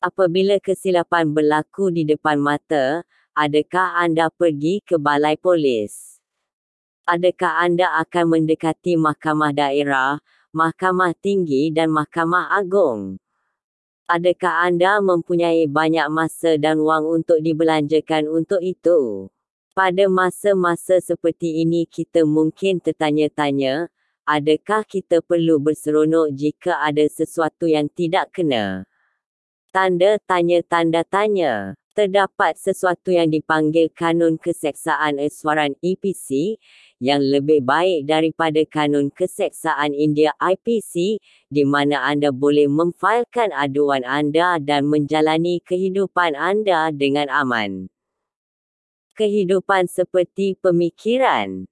Apabila kesilapan berlaku di depan mata, adakah anda pergi ke balai polis? Adakah anda akan mendekati mahkamah daerah, mahkamah tinggi dan mahkamah agung? Adakah anda mempunyai banyak masa dan wang untuk dibelanjakan untuk itu? Pada masa-masa seperti ini kita mungkin tertanya-tanya, adakah kita perlu berseronok jika ada sesuatu yang tidak kena? Tanda tanya tanda tanya. Terdapat sesuatu yang dipanggil Kanun Keseksaan Iswaran EPC yang lebih baik daripada Kanun Keseksaan India IPC di mana anda boleh memfailkan aduan anda dan menjalani kehidupan anda dengan aman. Kehidupan seperti pemikiran